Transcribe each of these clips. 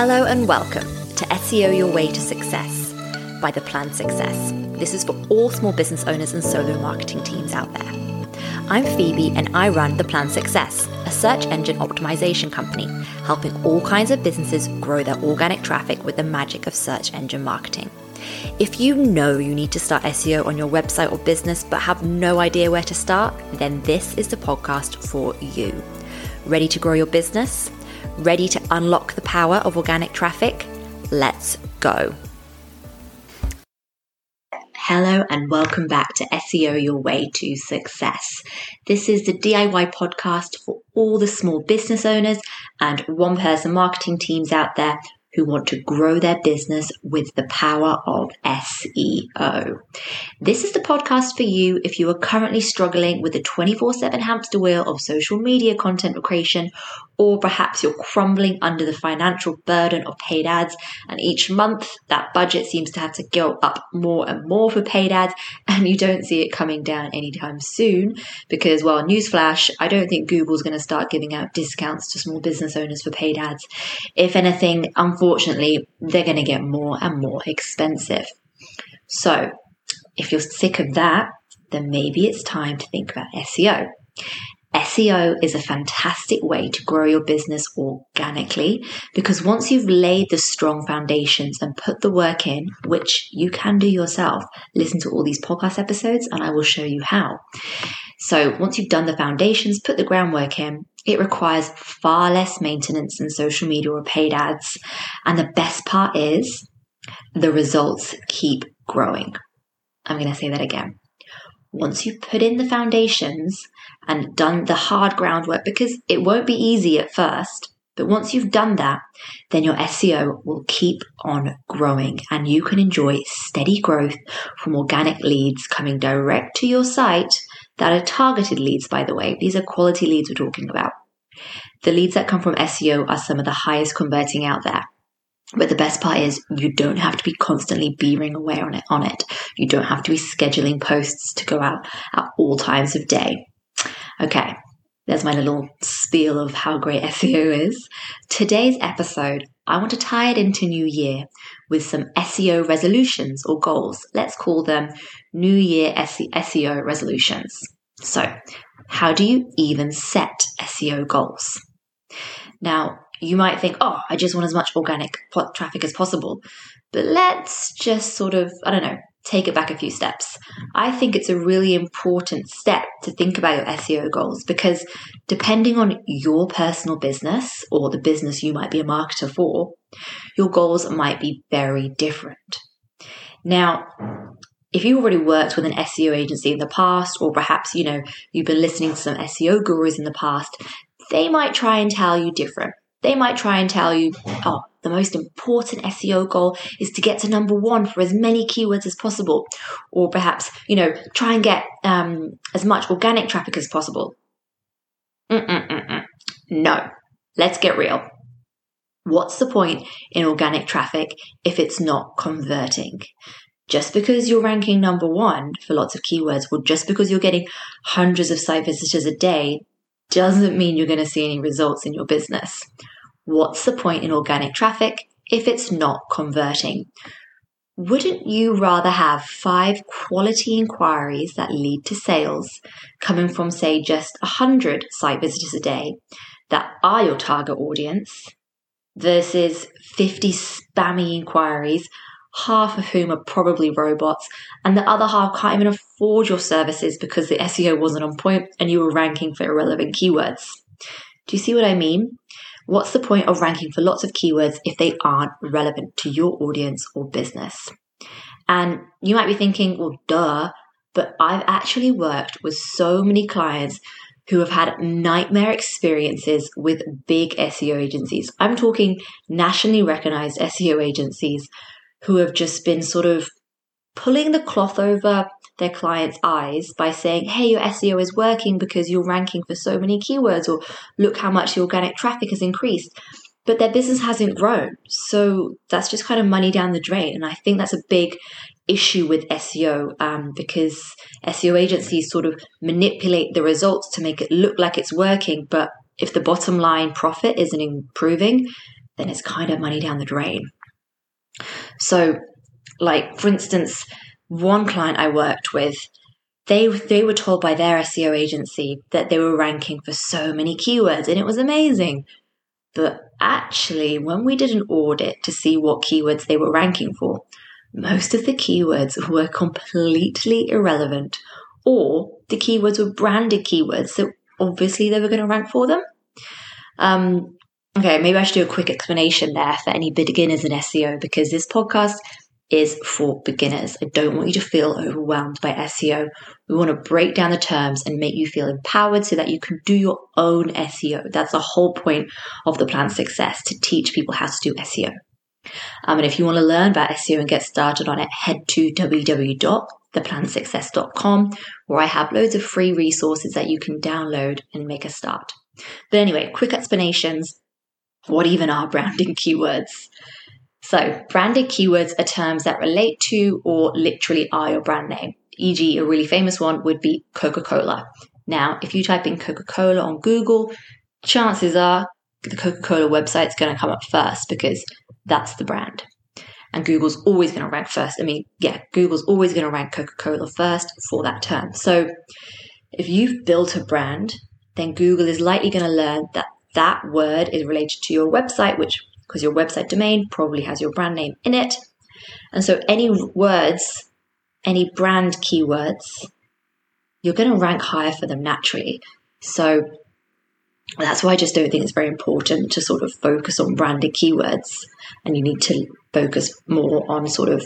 Hello and welcome to SEO Your Way to Success by The Plan Success. This is for all small business owners and solo marketing teams out there. I'm Phoebe and I run The Plan Success, a search engine optimization company helping all kinds of businesses grow their organic traffic with the magic of search engine marketing. If you know you need to start SEO on your website or business but have no idea where to start, then this is the podcast for you. Ready to grow your business? Ready to unlock the power of organic traffic? Let's go. Hello and welcome back to SEO Your Way to Success. This is the DIY podcast for all the small business owners and one person marketing teams out there who want to grow their business with the power of SEO. This is the podcast for you if you are currently struggling with the 24 7 hamster wheel of social media content creation, or perhaps you're crumbling under the financial burden of paid ads, and each month that budget seems to have to go up more and more for paid ads, and you don't see it coming down anytime soon because, well, newsflash, I don't think Google's going to start giving out discounts to small business owners for paid ads. If anything, unfortunately, they're going to get more and more expensive. So, if you're sick of that, then maybe it's time to think about SEO. SEO is a fantastic way to grow your business organically because once you've laid the strong foundations and put the work in, which you can do yourself, listen to all these podcast episodes and I will show you how. So once you've done the foundations, put the groundwork in, it requires far less maintenance than social media or paid ads. And the best part is the results keep growing. I'm going to say that again. Once you've put in the foundations and done the hard groundwork, because it won't be easy at first, but once you've done that, then your SEO will keep on growing and you can enjoy steady growth from organic leads coming direct to your site that are targeted leads, by the way. These are quality leads we're talking about. The leads that come from SEO are some of the highest converting out there. But the best part is you don't have to be constantly beavering away on it on it. You don't have to be scheduling posts to go out at all times of day. Okay, there's my little spiel of how great SEO is. Today's episode, I want to tie it into New Year with some SEO resolutions or goals. Let's call them New Year SEO resolutions. So, how do you even set SEO goals? Now, you might think, oh, I just want as much organic traffic as possible. But let's just sort of, I don't know, take it back a few steps. I think it's a really important step to think about your SEO goals because depending on your personal business or the business you might be a marketer for, your goals might be very different. Now, if you've already worked with an SEO agency in the past, or perhaps, you know, you've been listening to some SEO gurus in the past, they might try and tell you different. They might try and tell you, oh, the most important SEO goal is to get to number one for as many keywords as possible. Or perhaps, you know, try and get um, as much organic traffic as possible. Mm-mm-mm-mm. No, let's get real. What's the point in organic traffic if it's not converting? Just because you're ranking number one for lots of keywords, or just because you're getting hundreds of site visitors a day, doesn't mean you're going to see any results in your business. What's the point in organic traffic if it's not converting? Wouldn't you rather have five quality inquiries that lead to sales coming from, say, just 100 site visitors a day that are your target audience versus 50 spammy inquiries, half of whom are probably robots, and the other half can't even afford your services because the SEO wasn't on point and you were ranking for irrelevant keywords? Do you see what I mean? What's the point of ranking for lots of keywords if they aren't relevant to your audience or business? And you might be thinking, well, duh, but I've actually worked with so many clients who have had nightmare experiences with big SEO agencies. I'm talking nationally recognized SEO agencies who have just been sort of pulling the cloth over their clients' eyes by saying, hey, your SEO is working because you're ranking for so many keywords, or look how much the organic traffic has increased. But their business hasn't grown. So that's just kind of money down the drain. And I think that's a big issue with SEO um, because SEO agencies sort of manipulate the results to make it look like it's working. But if the bottom line profit isn't improving, then it's kind of money down the drain. So, like for instance, one client I worked with, they they were told by their SEO agency that they were ranking for so many keywords, and it was amazing. But actually, when we did an audit to see what keywords they were ranking for, most of the keywords were completely irrelevant, or the keywords were branded keywords, so obviously they were going to rank for them. Um, okay, maybe I should do a quick explanation there for any beginners in SEO because this podcast is for beginners. I don't want you to feel overwhelmed by SEO. We want to break down the terms and make you feel empowered so that you can do your own SEO. That's the whole point of the plan success to teach people how to do SEO. Um, and if you want to learn about SEO and get started on it, head to www.theplansuccess.com where I have loads of free resources that you can download and make a start. But anyway, quick explanations. What even are branding keywords? So, branded keywords are terms that relate to or literally are your brand name. E.g., a really famous one would be Coca Cola. Now, if you type in Coca Cola on Google, chances are the Coca Cola website is going to come up first because that's the brand. And Google's always going to rank first. I mean, yeah, Google's always going to rank Coca Cola first for that term. So, if you've built a brand, then Google is likely going to learn that that word is related to your website, which because your website domain probably has your brand name in it. And so any words, any brand keywords, you're going to rank higher for them naturally. So that's why I just don't think it's very important to sort of focus on branded keywords. And you need to focus more on sort of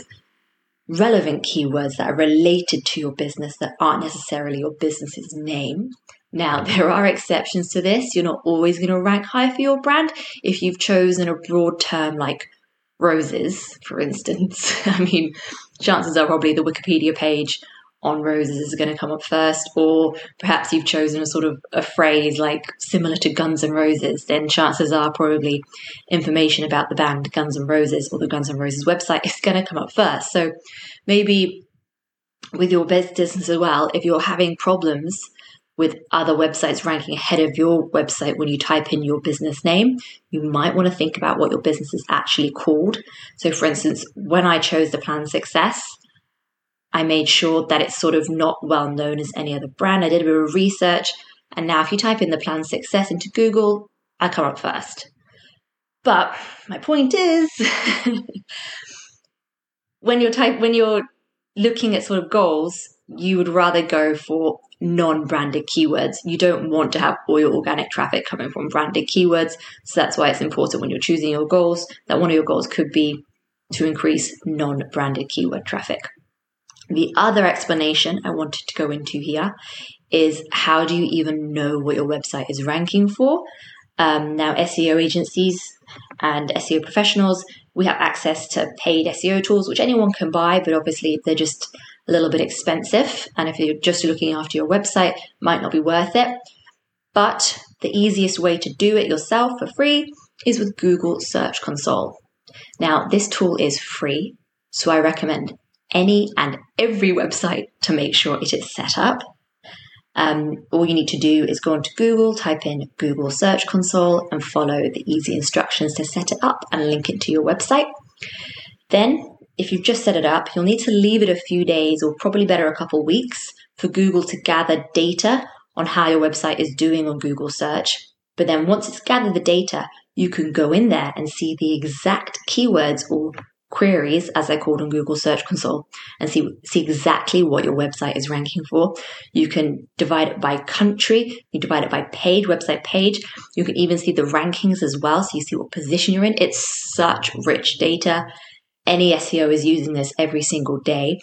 relevant keywords that are related to your business that aren't necessarily your business's name. Now, there are exceptions to this. You're not always going to rank high for your brand if you've chosen a broad term like roses, for instance. I mean, chances are probably the Wikipedia page on roses is going to come up first, or perhaps you've chosen a sort of a phrase like similar to Guns N' Roses, then chances are probably information about the band Guns N' Roses or the Guns N' Roses website is going to come up first. So maybe with your business as well, if you're having problems with other websites ranking ahead of your website when you type in your business name, you might want to think about what your business is actually called. So, for instance, when I chose the plan success, I made sure that it's sort of not well known as any other brand. I did a bit of research, and now if you type in the plan success into Google, I come up first. But my point is, when you're type when you're looking at sort of goals, you would rather go for non-branded keywords. You don't want to have all your organic traffic coming from branded keywords. So that's why it's important when you're choosing your goals that one of your goals could be to increase non-branded keyword traffic. The other explanation I wanted to go into here is how do you even know what your website is ranking for? Um, now, SEO agencies and SEO professionals, we have access to paid SEO tools, which anyone can buy, but obviously they're just a little bit expensive. And if you're just looking after your website, might not be worth it. But the easiest way to do it yourself for free is with Google Search Console. Now, this tool is free, so I recommend any and every website to make sure it is set up. Um, all you need to do is go onto Google, type in Google Search Console, and follow the easy instructions to set it up and link it to your website. Then if you've just set it up, you'll need to leave it a few days or probably better a couple weeks for Google to gather data on how your website is doing on Google search. But then once it's gathered the data, you can go in there and see the exact keywords or queries, as they're called on Google Search Console, and see, see exactly what your website is ranking for. You can divide it by country, you divide it by page, website page. You can even see the rankings as well, so you see what position you're in. It's such rich data any SEO is using this every single day,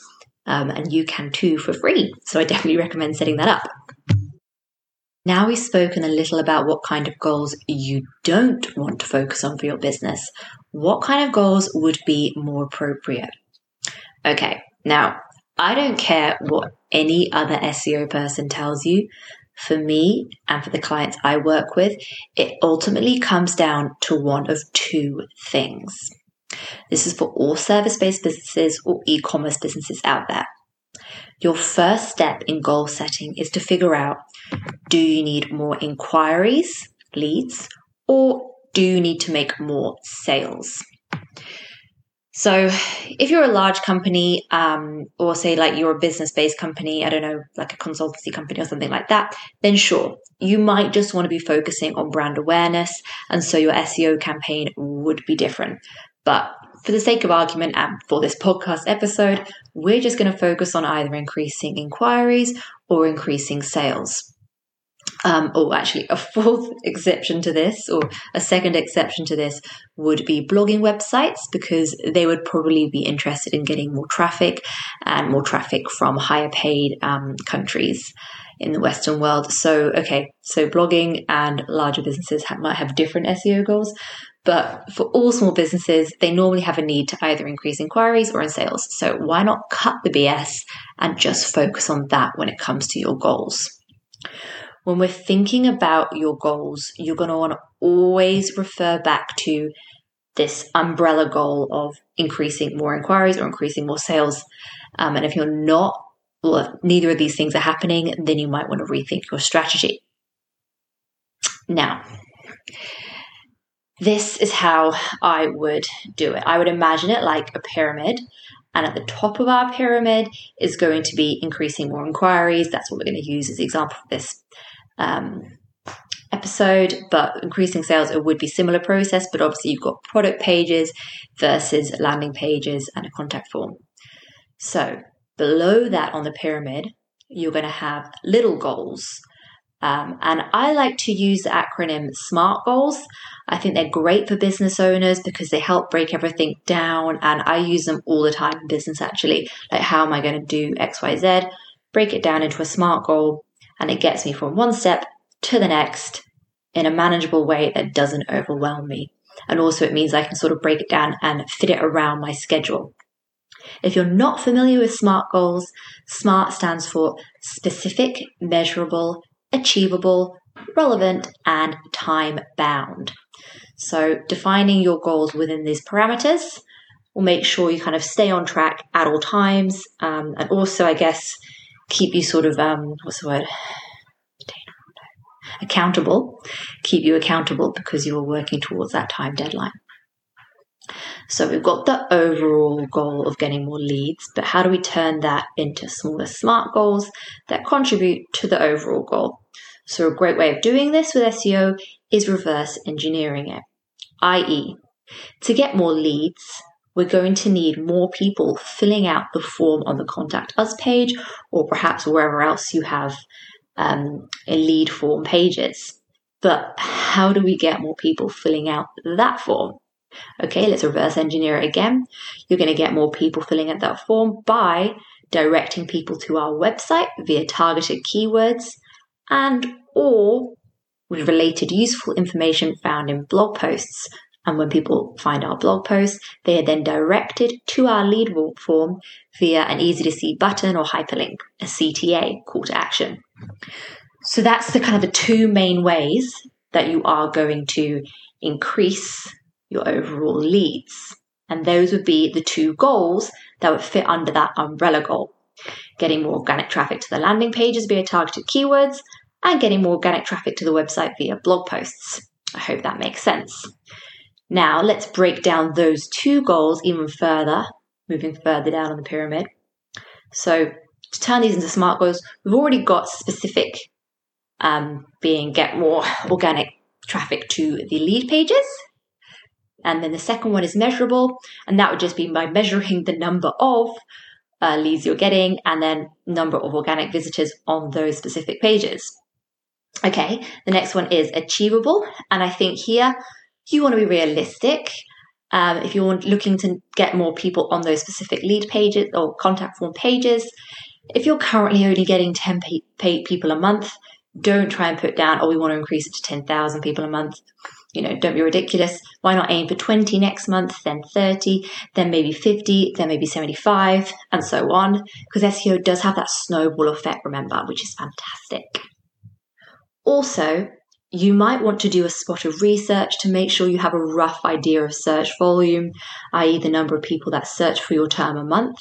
um, and you can too for free. So I definitely recommend setting that up. Now we've spoken a little about what kind of goals you don't want to focus on for your business. What kind of goals would be more appropriate? Okay, now I don't care what any other SEO person tells you. For me and for the clients I work with, it ultimately comes down to one of two things. This is for all service based businesses or e commerce businesses out there. Your first step in goal setting is to figure out do you need more inquiries, leads, or do you need to make more sales. So, if you're a large company, um, or say like you're a business based company, I don't know, like a consultancy company or something like that, then sure, you might just want to be focusing on brand awareness. And so your SEO campaign would be different. But for the sake of argument and for this podcast episode, we're just going to focus on either increasing inquiries or increasing sales. Um, or actually, a fourth exception to this, or a second exception to this, would be blogging websites because they would probably be interested in getting more traffic and more traffic from higher paid um, countries in the Western world. So, okay, so blogging and larger businesses have, might have different SEO goals, but for all small businesses, they normally have a need to either increase inquiries or in sales. So, why not cut the BS and just focus on that when it comes to your goals? when we're thinking about your goals, you're going to want to always refer back to this umbrella goal of increasing more inquiries or increasing more sales. Um, and if you're not, well, if neither of these things are happening, then you might want to rethink your strategy. Now, this is how I would do it. I would imagine it like a pyramid. And at the top of our pyramid is going to be increasing more inquiries. That's what we're going to use as the example for this um, episode, but increasing sales, it would be similar process, but obviously you've got product pages versus landing pages and a contact form. So below that on the pyramid, you're going to have little goals. Um, and I like to use the acronym SMART goals. I think they're great for business owners because they help break everything down. And I use them all the time in business actually. Like, how am I going to do XYZ? Break it down into a SMART goal and it gets me from one step to the next in a manageable way that doesn't overwhelm me. And also, it means I can sort of break it down and fit it around my schedule. If you're not familiar with SMART goals, SMART stands for specific, measurable, achievable, relevant, and time bound. So, defining your goals within these parameters will make sure you kind of stay on track at all times. Um, and also, I guess, keep you sort of um, what's the word accountable keep you accountable because you are working towards that time deadline so we've got the overall goal of getting more leads but how do we turn that into smaller smart goals that contribute to the overall goal so a great way of doing this with seo is reverse engineering it i.e to get more leads we're going to need more people filling out the form on the contact us page or perhaps wherever else you have um, a lead form pages. But how do we get more people filling out that form? Okay, let's reverse engineer it again. You're going to get more people filling out that form by directing people to our website via targeted keywords and or with related useful information found in blog posts and when people find our blog posts, they are then directed to our lead form via an easy to see button or hyperlink, a CTA, call to action. So that's the kind of the two main ways that you are going to increase your overall leads. And those would be the two goals that would fit under that umbrella goal. Getting more organic traffic to the landing pages via targeted keywords and getting more organic traffic to the website via blog posts. I hope that makes sense. Now let's break down those two goals even further, moving further down on the pyramid. So to turn these into smart goals, we've already got specific um, being get more organic traffic to the lead pages. And then the second one is measurable, and that would just be by measuring the number of uh, leads you're getting and then number of organic visitors on those specific pages. Okay, the next one is achievable, and I think here you want to be realistic. Um, if you're looking to get more people on those specific lead pages or contact form pages, if you're currently only getting 10 paid people a month, don't try and put down, oh, we want to increase it to 10,000 people a month. You know, don't be ridiculous. Why not aim for 20 next month, then 30, then maybe 50, then maybe 75, and so on? Because SEO does have that snowball effect, remember, which is fantastic. Also, you might want to do a spot of research to make sure you have a rough idea of search volume, i.e., the number of people that search for your term a month.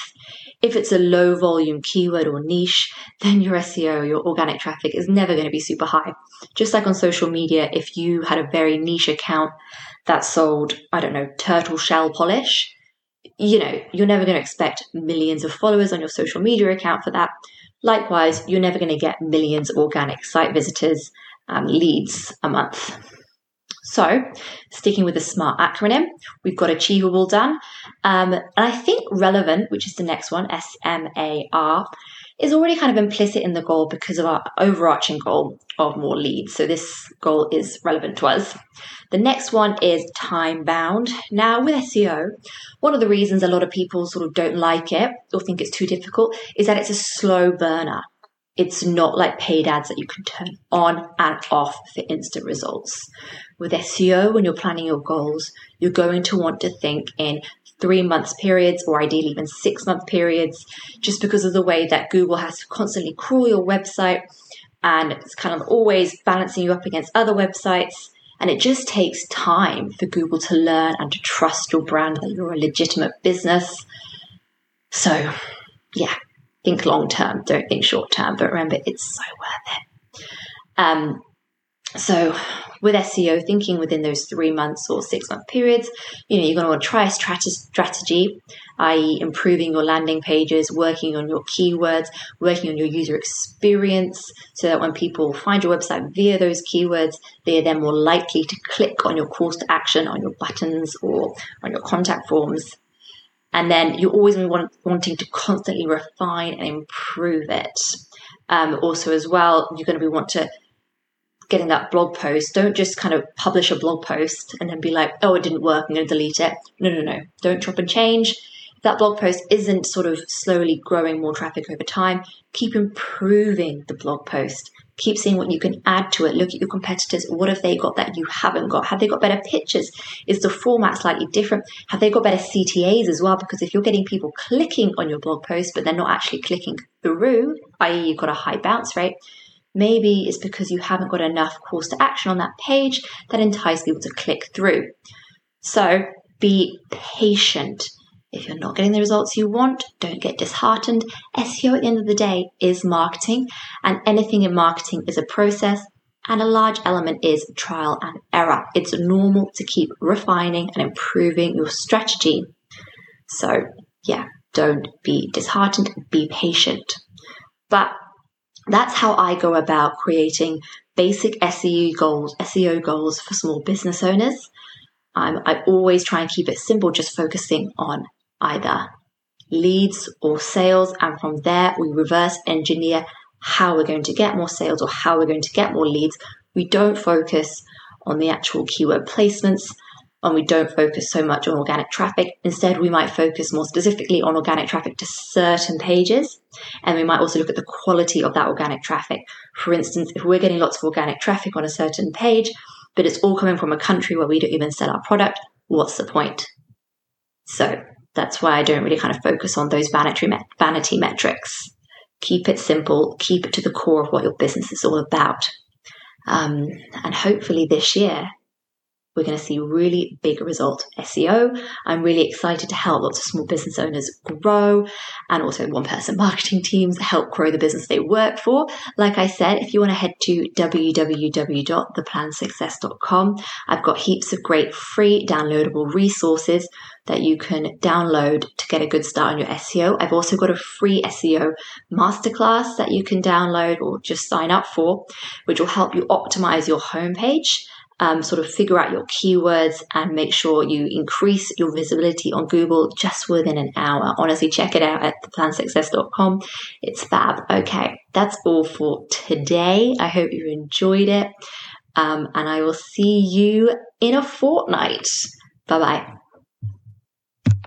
If it's a low volume keyword or niche, then your SEO, your organic traffic is never going to be super high. Just like on social media, if you had a very niche account that sold, I don't know, turtle shell polish, you know, you're never going to expect millions of followers on your social media account for that. Likewise, you're never going to get millions of organic site visitors, um, leads a month. So, sticking with the SMART acronym, we've got achievable done. Um, and I think relevant, which is the next one, S M A R, is already kind of implicit in the goal because of our overarching goal of more leads. So, this goal is relevant to us. The next one is time bound. Now, with SEO, one of the reasons a lot of people sort of don't like it or think it's too difficult is that it's a slow burner. It's not like paid ads that you can turn on and off for instant results. With SEO, when you're planning your goals, you're going to want to think in three months periods or ideally even six month periods, just because of the way that Google has to constantly crawl your website and it's kind of always balancing you up against other websites. And it just takes time for Google to learn and to trust your brand that you're a legitimate business. So, yeah, think long term, don't think short term, but remember it's so worth it. Um, so with SEO, thinking within those three months or six month periods, you know, you're going to want to try a strategy, i.e., improving your landing pages, working on your keywords, working on your user experience, so that when people find your website via those keywords, they are then more likely to click on your calls to action, on your buttons, or on your contact forms. And then you're always want, wanting to constantly refine and improve it. Um, also, as well, you're going to be want to getting that blog post. Don't just kind of publish a blog post and then be like, oh, it didn't work. I'm going to delete it. No, no, no. Don't chop and change. That blog post isn't sort of slowly growing more traffic over time, keep improving the blog post. Keep seeing what you can add to it. Look at your competitors. What have they got that you haven't got? Have they got better pictures? Is the format slightly different? Have they got better CTAs as well? Because if you're getting people clicking on your blog post, but they're not actually clicking through, i.e., you've got a high bounce rate, maybe it's because you haven't got enough calls to action on that page that entice people to click through. So be patient. If you're not getting the results you want, don't get disheartened. SEO at the end of the day is marketing, and anything in marketing is a process, and a large element is trial and error. It's normal to keep refining and improving your strategy. So, yeah, don't be disheartened, be patient. But that's how I go about creating basic SEO goals, SEO goals for small business owners. I always try and keep it simple, just focusing on either leads or sales. And from there, we reverse engineer how we're going to get more sales or how we're going to get more leads. We don't focus on the actual keyword placements and we don't focus so much on organic traffic. Instead, we might focus more specifically on organic traffic to certain pages. And we might also look at the quality of that organic traffic. For instance, if we're getting lots of organic traffic on a certain page, but it's all coming from a country where we don't even sell our product, what's the point? So that's why I don't really kind of focus on those vanity, vanity metrics. Keep it simple, keep it to the core of what your business is all about. Um, and hopefully this year, we're going to see really big result SEO. I'm really excited to help lots of small business owners grow and also one person marketing teams help grow the business they work for. Like I said, if you want to head to www.theplansuccess.com, I've got heaps of great free downloadable resources that you can download to get a good start on your SEO. I've also got a free SEO masterclass that you can download or just sign up for, which will help you optimize your homepage um, sort of figure out your keywords and make sure you increase your visibility on Google just within an hour. Honestly, check it out at theplansuccess.com. It's fab. Okay, that's all for today. I hope you enjoyed it. Um, and I will see you in a fortnight. Bye bye.